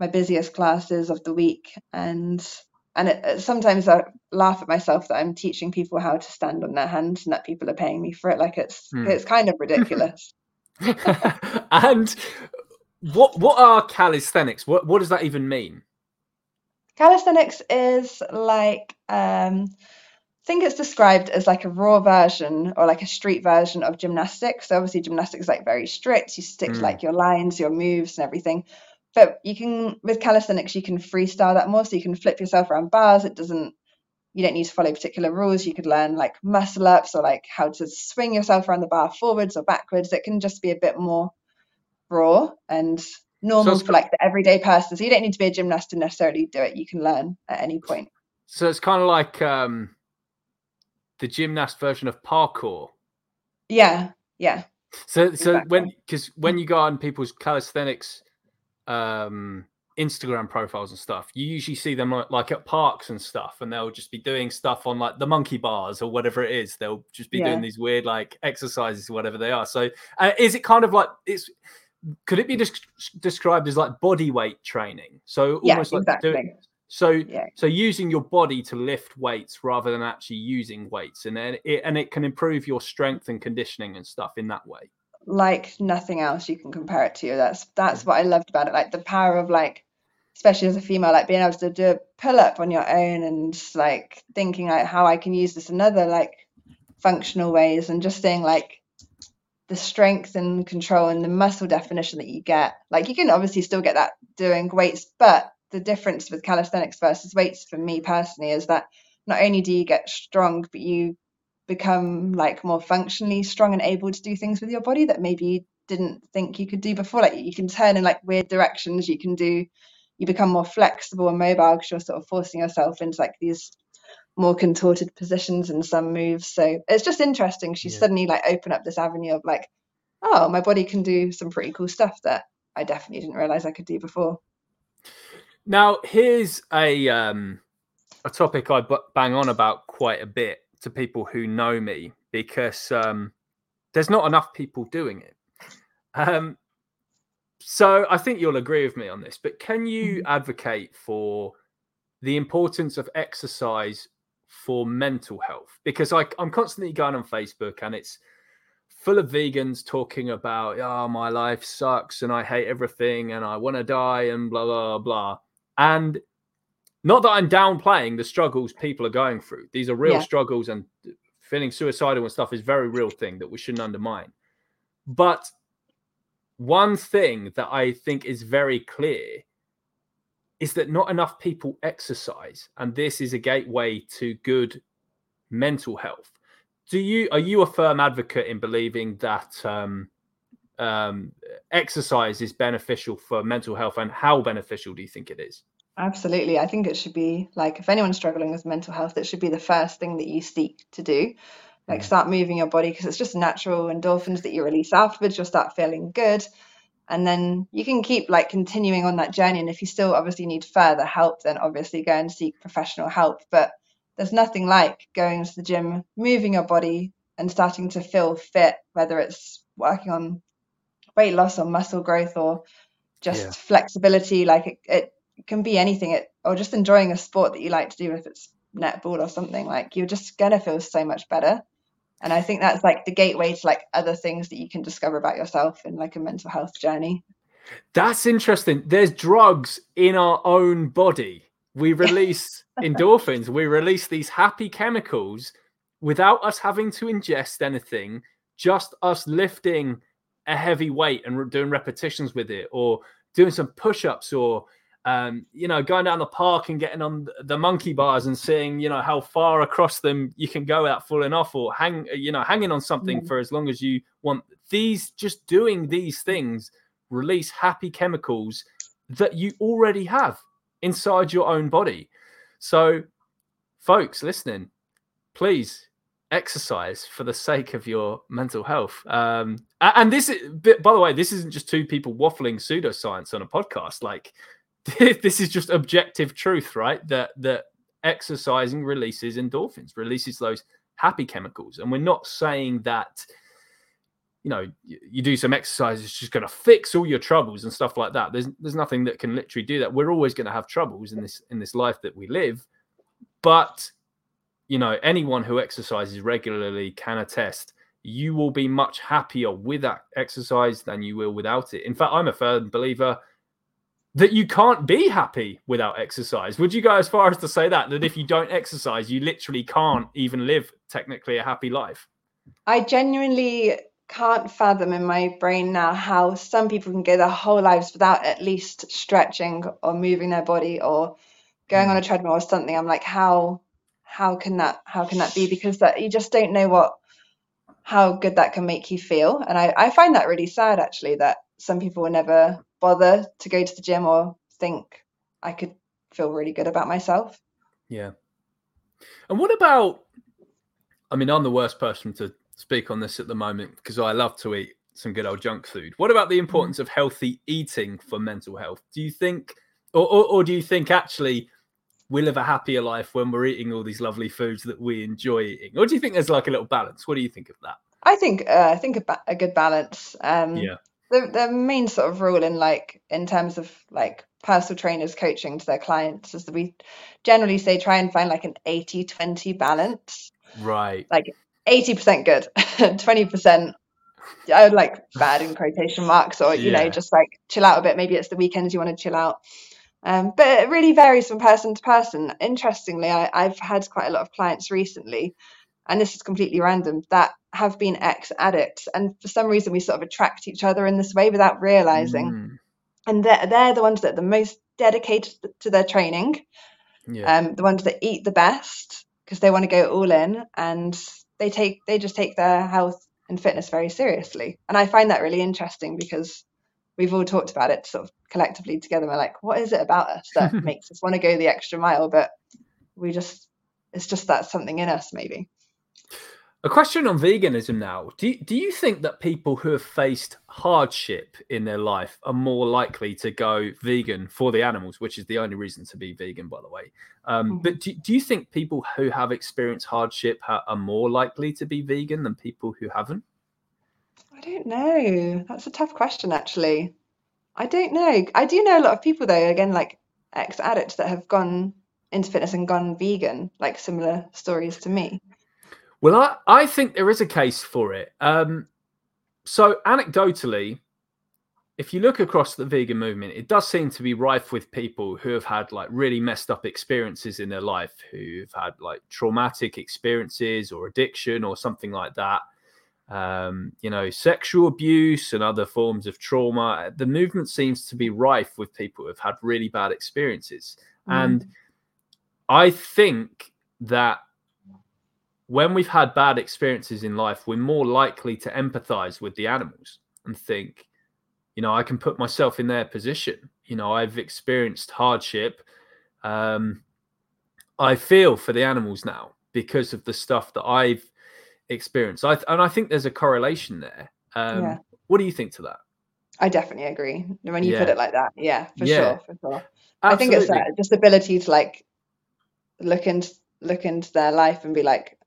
my busiest classes of the week. And and it, sometimes I laugh at myself that I'm teaching people how to stand on their hands and that people are paying me for it. Like it's hmm. it's kind of ridiculous. and what what are calisthenics? What what does that even mean? Calisthenics is like um, I think it's described as like a raw version or like a street version of gymnastics. So obviously gymnastics is like very strict. You stick mm. to like your lines, your moves and everything. But you can with calisthenics you can freestyle that more. So you can flip yourself around bars. It doesn't you don't need to follow particular rules. You could learn like muscle ups or like how to swing yourself around the bar forwards or backwards. It can just be a bit more raw and normal so for like the everyday person. So you don't need to be a gymnast to necessarily do it. You can learn at any point. So it's kind of like um, the gymnast version of parkour. Yeah, yeah. So so exactly. when because when you go on people's calisthenics um, Instagram profiles and stuff, you usually see them like, like, at parks and stuff, and they'll just be doing stuff on like the monkey bars or whatever it is. They'll just be yeah. doing these weird like exercises, whatever they are. So uh, is it kind of like it's could it be described as like body weight training? So almost yeah, like exactly. doing, so yeah. so using your body to lift weights rather than actually using weights, and then it and it can improve your strength and conditioning and stuff in that way. Like nothing else you can compare it to. That's that's what I loved about it. Like the power of like, especially as a female, like being able to do a pull up on your own and like thinking like how I can use this in other like functional ways and just saying like the strength and control and the muscle definition that you get. Like you can obviously still get that doing weights, but the difference with calisthenics versus weights for me personally is that not only do you get strong, but you become like more functionally strong and able to do things with your body that maybe you didn't think you could do before. Like you can turn in like weird directions, you can do you become more flexible and mobile because you're sort of forcing yourself into like these more contorted positions in some moves. So it's just interesting. She yeah. suddenly like open up this avenue of like, oh, my body can do some pretty cool stuff that I definitely didn't realize I could do before. Now, here's a um, a topic I bang on about quite a bit to people who know me because um, there's not enough people doing it. Um, so I think you'll agree with me on this, but can you mm-hmm. advocate for the importance of exercise for mental health? Because I, I'm constantly going on Facebook and it's full of vegans talking about, oh, my life sucks and I hate everything and I want to die and blah, blah, blah. And not that I'm downplaying the struggles people are going through. These are real yeah. struggles and feeling suicidal and stuff is very real thing that we shouldn't undermine. But one thing that I think is very clear is that not enough people exercise, and this is a gateway to good mental health. Do you are you a firm advocate in believing that um, um, exercise is beneficial for mental health, and how beneficial do you think it is? Absolutely. I think it should be like if anyone's struggling with mental health, it should be the first thing that you seek to do. Like mm. start moving your body because it's just natural endorphins that you release afterwards. You'll start feeling good. And then you can keep like continuing on that journey. And if you still obviously need further help, then obviously go and seek professional help. But there's nothing like going to the gym, moving your body, and starting to feel fit, whether it's working on weight loss or muscle growth or just yeah. flexibility. Like it, it can be anything it, or just enjoying a sport that you like to do if it's netball or something like you're just gonna feel so much better and i think that's like the gateway to like other things that you can discover about yourself in like a mental health journey. That's interesting. There's drugs in our own body. We release endorphins. We release these happy chemicals without us having to ingest anything just us lifting a heavy weight and doing repetitions with it or doing some push-ups or um, you know, going down the park and getting on the monkey bars and seeing, you know, how far across them you can go without falling off or hang, you know, hanging on something mm. for as long as you want. These just doing these things release happy chemicals that you already have inside your own body. So, folks listening, please exercise for the sake of your mental health. Um, and this, is, by the way, this isn't just two people waffling pseudoscience on a podcast. Like, this is just objective truth, right? That that exercising releases endorphins, releases those happy chemicals, and we're not saying that you know you do some exercise it's just going to fix all your troubles and stuff like that. There's there's nothing that can literally do that. We're always going to have troubles in this in this life that we live. But you know anyone who exercises regularly can attest you will be much happier with that exercise than you will without it. In fact i'm a firm believer that you can't be happy without exercise. Would you go as far as to say that that if you don't exercise, you literally can't even live technically a happy life? I genuinely can't fathom in my brain now how some people can go their whole lives without at least stretching or moving their body or going on a mm. treadmill or something. I'm like, how how can that how can that be? Because that you just don't know what how good that can make you feel. And I, I find that really sad actually that some people will never bother to go to the gym or think I could feel really good about myself. Yeah. And what about I mean, I'm the worst person to speak on this at the moment because I love to eat some good old junk food. What about the importance of healthy eating for mental health? Do you think, or, or, or, do you think actually we live a happier life when we're eating all these lovely foods that we enjoy eating? Or do you think there's like a little balance? What do you think of that? I think uh, I think a, ba- a good balance. Um, yeah the the main sort of rule in like in terms of like personal trainers coaching to their clients is that we generally say try and find like an 80 20 balance. Right. Like 80% good 20% i would like bad in quotation marks or you yeah. know just like chill out a bit. Maybe it's the weekends you want to chill out. Um, but it really varies from person to person. Interestingly I, i've had quite a lot of clients recently and this is completely random that have been ex addicts and for some reason we sort of attract each other in this way without realizing mm. and they're, they're the ones that are the most dedicated to their training yeah. um, the ones that eat the best because they want to go all in and they take they just take their health and fitness very seriously and i find that really interesting because we've all talked about it sort of collectively together. We're like, what is it about us that makes us want to go the extra mile? But we just, it's just that something in us, maybe. A question on veganism now. Do you, do you think that people who have faced hardship in their life are more likely to go vegan for the animals, which is the only reason to be vegan, by the way? Um, mm-hmm. But do, do you think people who have experienced hardship are more likely to be vegan than people who haven't? I don't know. That's a tough question, actually. I don't know. I do know a lot of people, though, again, like ex addicts that have gone into fitness and gone vegan, like similar stories to me. Well, I, I think there is a case for it. Um, so, anecdotally, if you look across the vegan movement, it does seem to be rife with people who have had like really messed up experiences in their life, who've had like traumatic experiences or addiction or something like that. Um, you know, sexual abuse and other forms of trauma. The movement seems to be rife with people who have had really bad experiences. Mm. And I think that when we've had bad experiences in life, we're more likely to empathize with the animals and think, you know, I can put myself in their position. You know, I've experienced hardship. Um, I feel for the animals now because of the stuff that I've experienced. I, and I think there's a correlation there. Um, yeah. What do you think to that? I definitely agree. When you yeah. put it like that, yeah, for yeah. sure, for sure. Absolutely. I think it's that just ability to like look into look into their life and be like,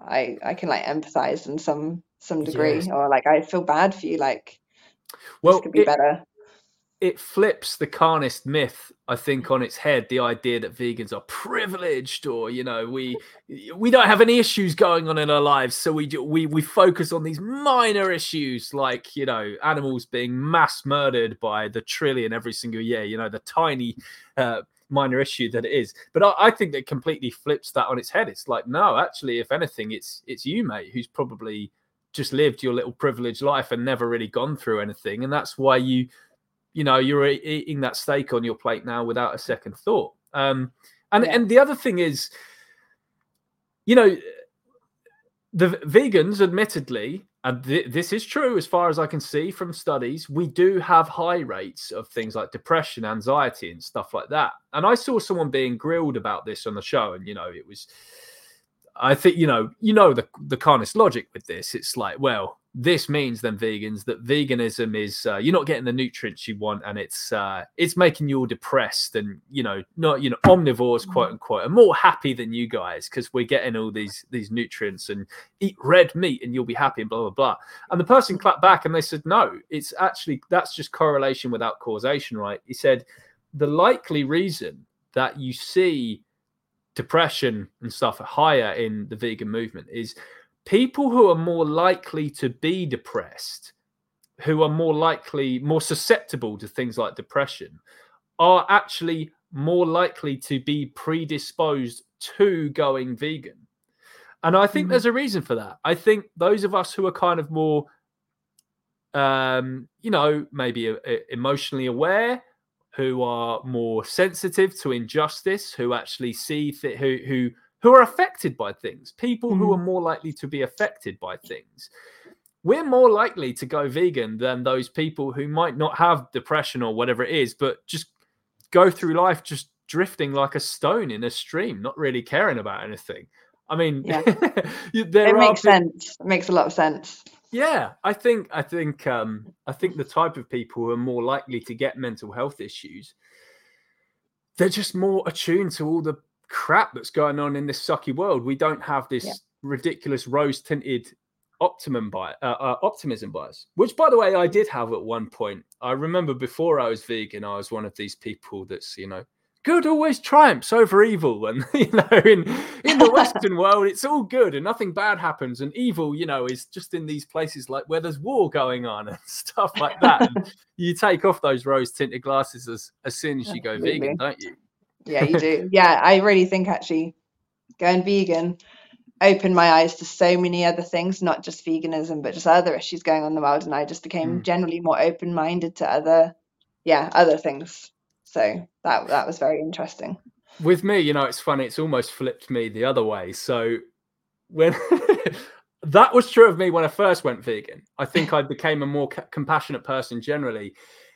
I I can like empathize in some some degree, yes. or like I feel bad for you. Like, well, this could be it, better. It flips the carnist myth, I think, on its head. The idea that vegans are privileged, or you know, we we don't have any issues going on in our lives, so we we we focus on these minor issues, like you know, animals being mass murdered by the trillion every single year. You know, the tiny. Uh, minor issue that it is. But I, I, think that completely flips that on its head. It's like, no, actually, if anything, it's it's you, mate, who's probably just lived your little privileged life and never really gone through anything, and that's why you, you know, you're eating that steak on your plate now without a second thought. Um, and yeah. and the other thing is, you know, the vegans, admittedly, and th- this is true as far as I can see from studies, we do have high rates of things like depression, anxiety, and stuff like that. And I saw someone being grilled about this on the show, and you know, it was I think you know, you know the the carnist logic with this. It's like, well, this means then vegans that veganism is uh, you're not getting the nutrients you want, and it's uh, it's making you all depressed, and you know, not you know, omnivores quote mm. unquote are more happy than you guys because we're getting all these these nutrients, and eat red meat and you'll be happy, and blah blah blah. And the person clapped back and they said, no, it's actually that's just correlation without causation, right? He said the likely reason that you see depression and stuff are higher in the vegan movement is people who are more likely to be depressed, who are more likely, more susceptible to things like depression, are actually more likely to be predisposed to going vegan. And I think mm-hmm. there's a reason for that. I think those of us who are kind of more, um, you know, maybe uh, emotionally aware, who are more sensitive to injustice, who actually see th- who who who are affected by things, people mm. who are mm-hmm. more likely to be affected by things. We're more likely to go vegan than those people who might not have depression or whatever it is, but just go through life just drifting like a stone in a stream, not really caring about anything. I mean, yeah. it makes sense. It makes a lot of sense. Yeah, I think I think um, I think the type of people who are more likely to get mental health issues, they're just more attuned to all the crap that's going on in this sucky world. We don't have this yeah. ridiculous rose tinted optimum bias, uh, uh, optimism bias, which, by the way, I did have at one point. I remember before I was vegan, I was one of these people that's you know good always triumphs over evil and you know in in the western world it's all good and nothing bad happens and evil you know is just in these places like where there's war going on and stuff like that and you take off those rose tinted glasses as as soon as you go Absolutely. vegan don't you yeah you do yeah i really think actually going vegan opened my eyes to so many other things not just veganism but just other issues going on in the world and i just became mm. generally more open minded to other yeah other things so that that was very interesting. With me, you know, it's funny. It's almost flipped me the other way. So when that was true of me when I first went vegan, I think I became a more compassionate person generally.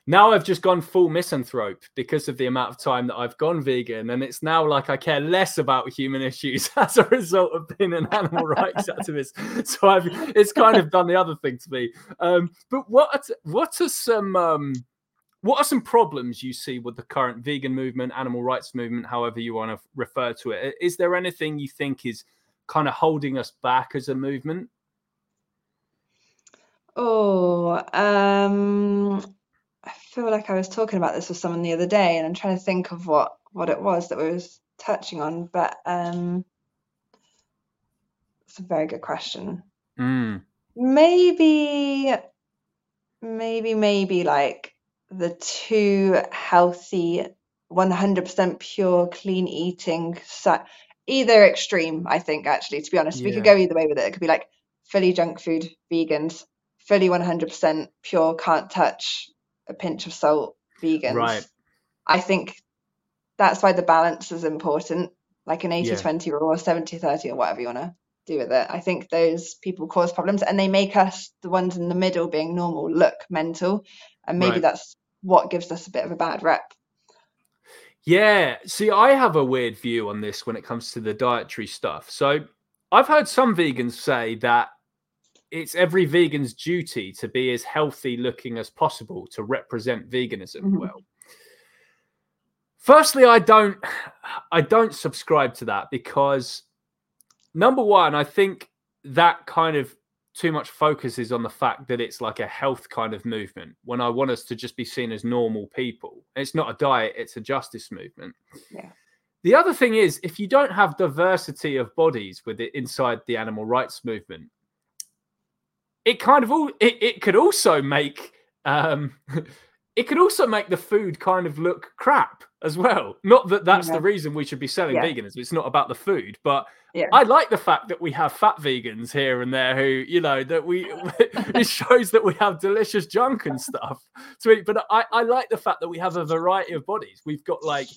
now I've just gone full misanthrope because of the amount of time that I've gone vegan, and it's now like I care less about human issues as a result of being an animal rights activist. So I've it's kind of done the other thing to me. Um, but what what are some um, what are some problems you see with the current vegan movement, animal rights movement, however you want to refer to it? Is there anything you think is kind of holding us back as a movement? Oh, um, I feel like I was talking about this with someone the other day, and I'm trying to think of what what it was that we was touching on. But um, it's a very good question. Mm. Maybe, maybe, maybe like the too healthy, 100% pure, clean eating, either extreme. I think actually, to be honest, we could go either way with it. It could be like fully junk food vegans, fully 100% pure, can't touch a pinch of salt vegans. Right. I think that's why the balance is important, like an 80 yeah. 20 rule or 70 30 or whatever you want to do with it. I think those people cause problems and they make us, the ones in the middle being normal, look mental. And maybe right. that's what gives us a bit of a bad rep. Yeah. See, I have a weird view on this when it comes to the dietary stuff. So I've heard some vegans say that it's every vegan's duty to be as healthy looking as possible to represent veganism mm-hmm. well. Firstly, I don't I don't subscribe to that because number one, I think that kind of too much focus is on the fact that it's like a health kind of movement when I want us to just be seen as normal people. It's not a diet, it's a justice movement. Yeah. The other thing is, if you don't have diversity of bodies with it inside the animal rights movement, it kind of all it, it could also make um it could also make the food kind of look crap as well. Not that that's yeah. the reason we should be selling yeah. veganism. It's not about the food, but yeah. I like the fact that we have fat vegans here and there who, you know, that we it shows that we have delicious junk and stuff to eat. But I, I like the fact that we have a variety of bodies. We've got like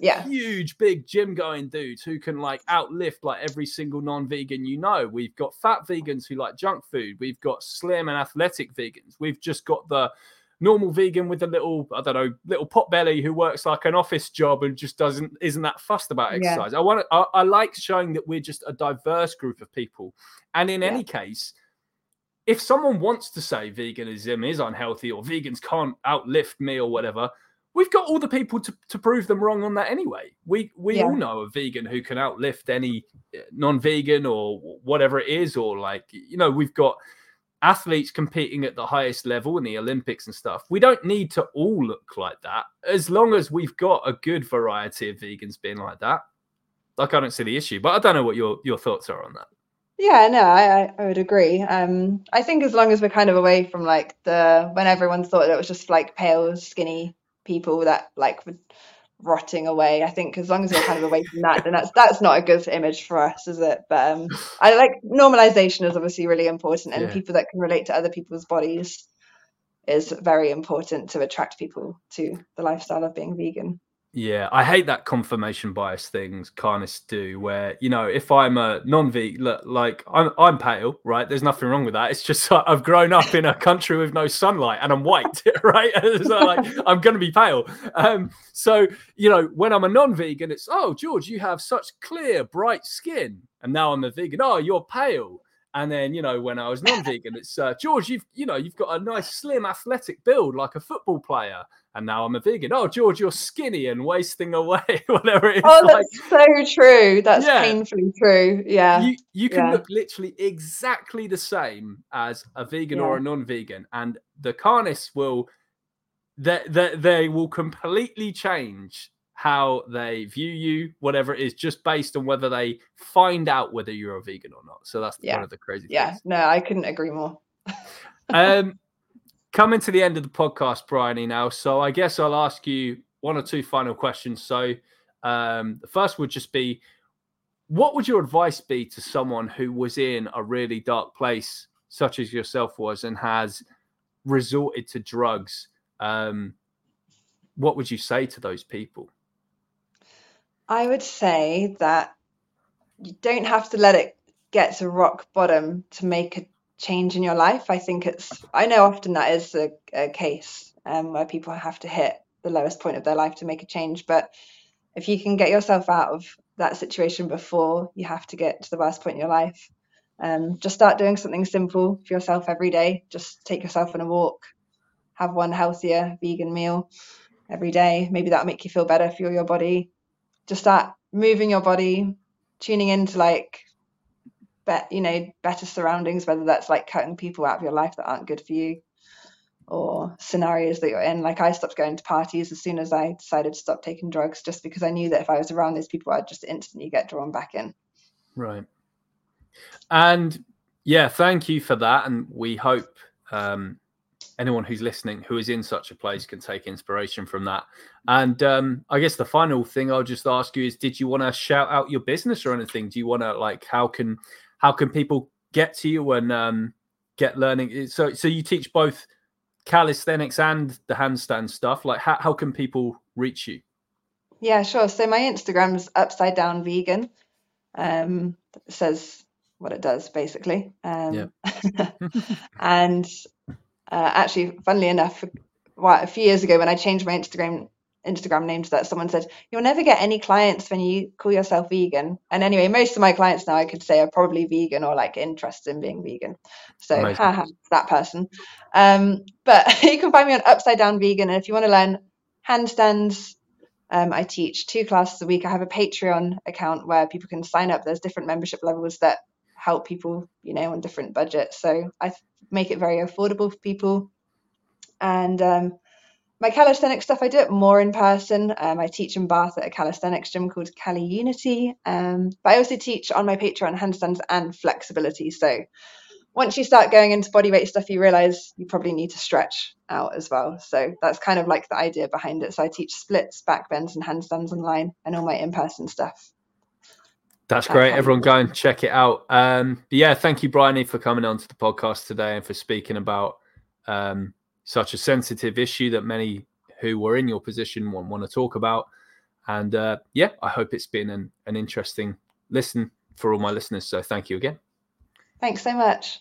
yeah huge big gym going dudes who can like outlift like every single non-vegan you know we've got fat vegans who like junk food we've got slim and athletic vegans we've just got the normal vegan with a little i don't know little pot belly who works like an office job and just doesn't isn't that fussed about exercise yeah. i want to I, I, like showing that we're just a diverse group of people and in yeah. any case if someone wants to say veganism is unhealthy or vegans can't outlift me or whatever we've got all the people to, to prove them wrong on that anyway. We we yeah. all know a vegan who can outlift any eh, non-vegan or whatever it is, or like you know, we've got athletes competing at the highest level in the Olympics and stuff. We don't need to all look like that as long as we've got a good variety of vegans being like that. Like I don't see the issue, but I don't know what your your thoughts are on that. Yeah, no, I, I would agree. Um, I think as long as we're kind of away from like the when everyone thought it was just like pale, skinny people that like were rotting away. I think as long as we're kind of away from that, then that's that's not a good image for us, is it? But um, I like normalization is obviously really important, and yeah. people that can relate to other people's bodies is very important to attract people to the lifestyle of being vegan. Yeah, I hate that confirmation bias things carnists do, where you know if I'm a non-vegan, like I'm I'm pale, right? There's nothing wrong with that. It's just I've grown up in a country with no sunlight and I'm white, right? so like I'm gonna be pale. Um, so you know when I'm a non-vegan, it's oh George, you have such clear, bright skin, and now I'm a vegan. Oh, you're pale. And then, you know, when I was non-vegan, it's uh, George, you've you know, you've got a nice slim athletic build like a football player. And now I'm a vegan. Oh, George, you're skinny and wasting away, whatever it is. Oh, that's like, so true. That's yeah. painfully true. Yeah. You you can yeah. look literally exactly the same as a vegan yeah. or a non-vegan. And the carnists will they, they, they will completely change how they view you, whatever it is, just based on whether they find out whether you're a vegan or not. So that's yeah. one of the crazy yeah. things. Yeah, no, I couldn't agree more. um, coming to the end of the podcast, Bryony, now. So I guess I'll ask you one or two final questions. So um, the first would just be what would your advice be to someone who was in a really dark place, such as yourself was, and has resorted to drugs? Um, what would you say to those people? I would say that you don't have to let it get to rock bottom to make a change in your life. I think it's, I know often that is a, case. um, where people have to hit the lowest point of their life to make a change. But if you can get yourself out of that situation before you have to get to the worst point in your life, um, just start doing something simple for yourself every day. Just take yourself on a walk, have one healthier vegan meal every day. Maybe that'll make you feel better, feel your body. Just start moving your body, tuning into like, bet you know, better surroundings. Whether that's like cutting people out of your life that aren't good for you, or scenarios that you're in. Like I stopped going to parties as soon as I decided to stop taking drugs, just because I knew that if I was around these people, I'd just instantly get drawn back in. Right. And yeah, thank you for that. And we hope um, anyone who's listening who is in such a place can take inspiration from that. And um, I guess the final thing I'll just ask you is: Did you want to shout out your business or anything? Do you want to like how can how can people get to you and um, get learning? So so you teach both calisthenics and the handstand stuff. Like how how can people reach you? Yeah, sure. So my Instagram's upside down vegan. Um, says what it does basically. Um, yeah. and uh, actually, funnily enough, well, a few years ago when I changed my Instagram Instagram name to that, someone said you'll never get any clients when you call yourself vegan. And anyway, most of my clients now I could say are probably vegan or like interested in being vegan. So haha, that person. Um, but you can find me on Upside Down Vegan, and if you want to learn handstands. Um, I teach two classes a week. I have a Patreon account where people can sign up. There's different membership levels that help people, you know, on different budgets. So I make it very affordable for people. And um, my calisthenics stuff, I do it more in person. Um, I teach in Bath at a calisthenics gym called Cali Unity. Um, but I also teach on my Patreon handstands and flexibility. So once you start going into bodyweight stuff, you realize you probably need to stretch out as well. So that's kind of like the idea behind it. So I teach splits, back bends, and handstands online and all my in person stuff. That's great. Everyone go and check it out. Um, yeah, thank you, Bryony, for coming on to the podcast today and for speaking about um, such a sensitive issue that many who were in your position want, want to talk about. And uh, yeah, I hope it's been an, an interesting listen for all my listeners. So thank you again. Thanks so much.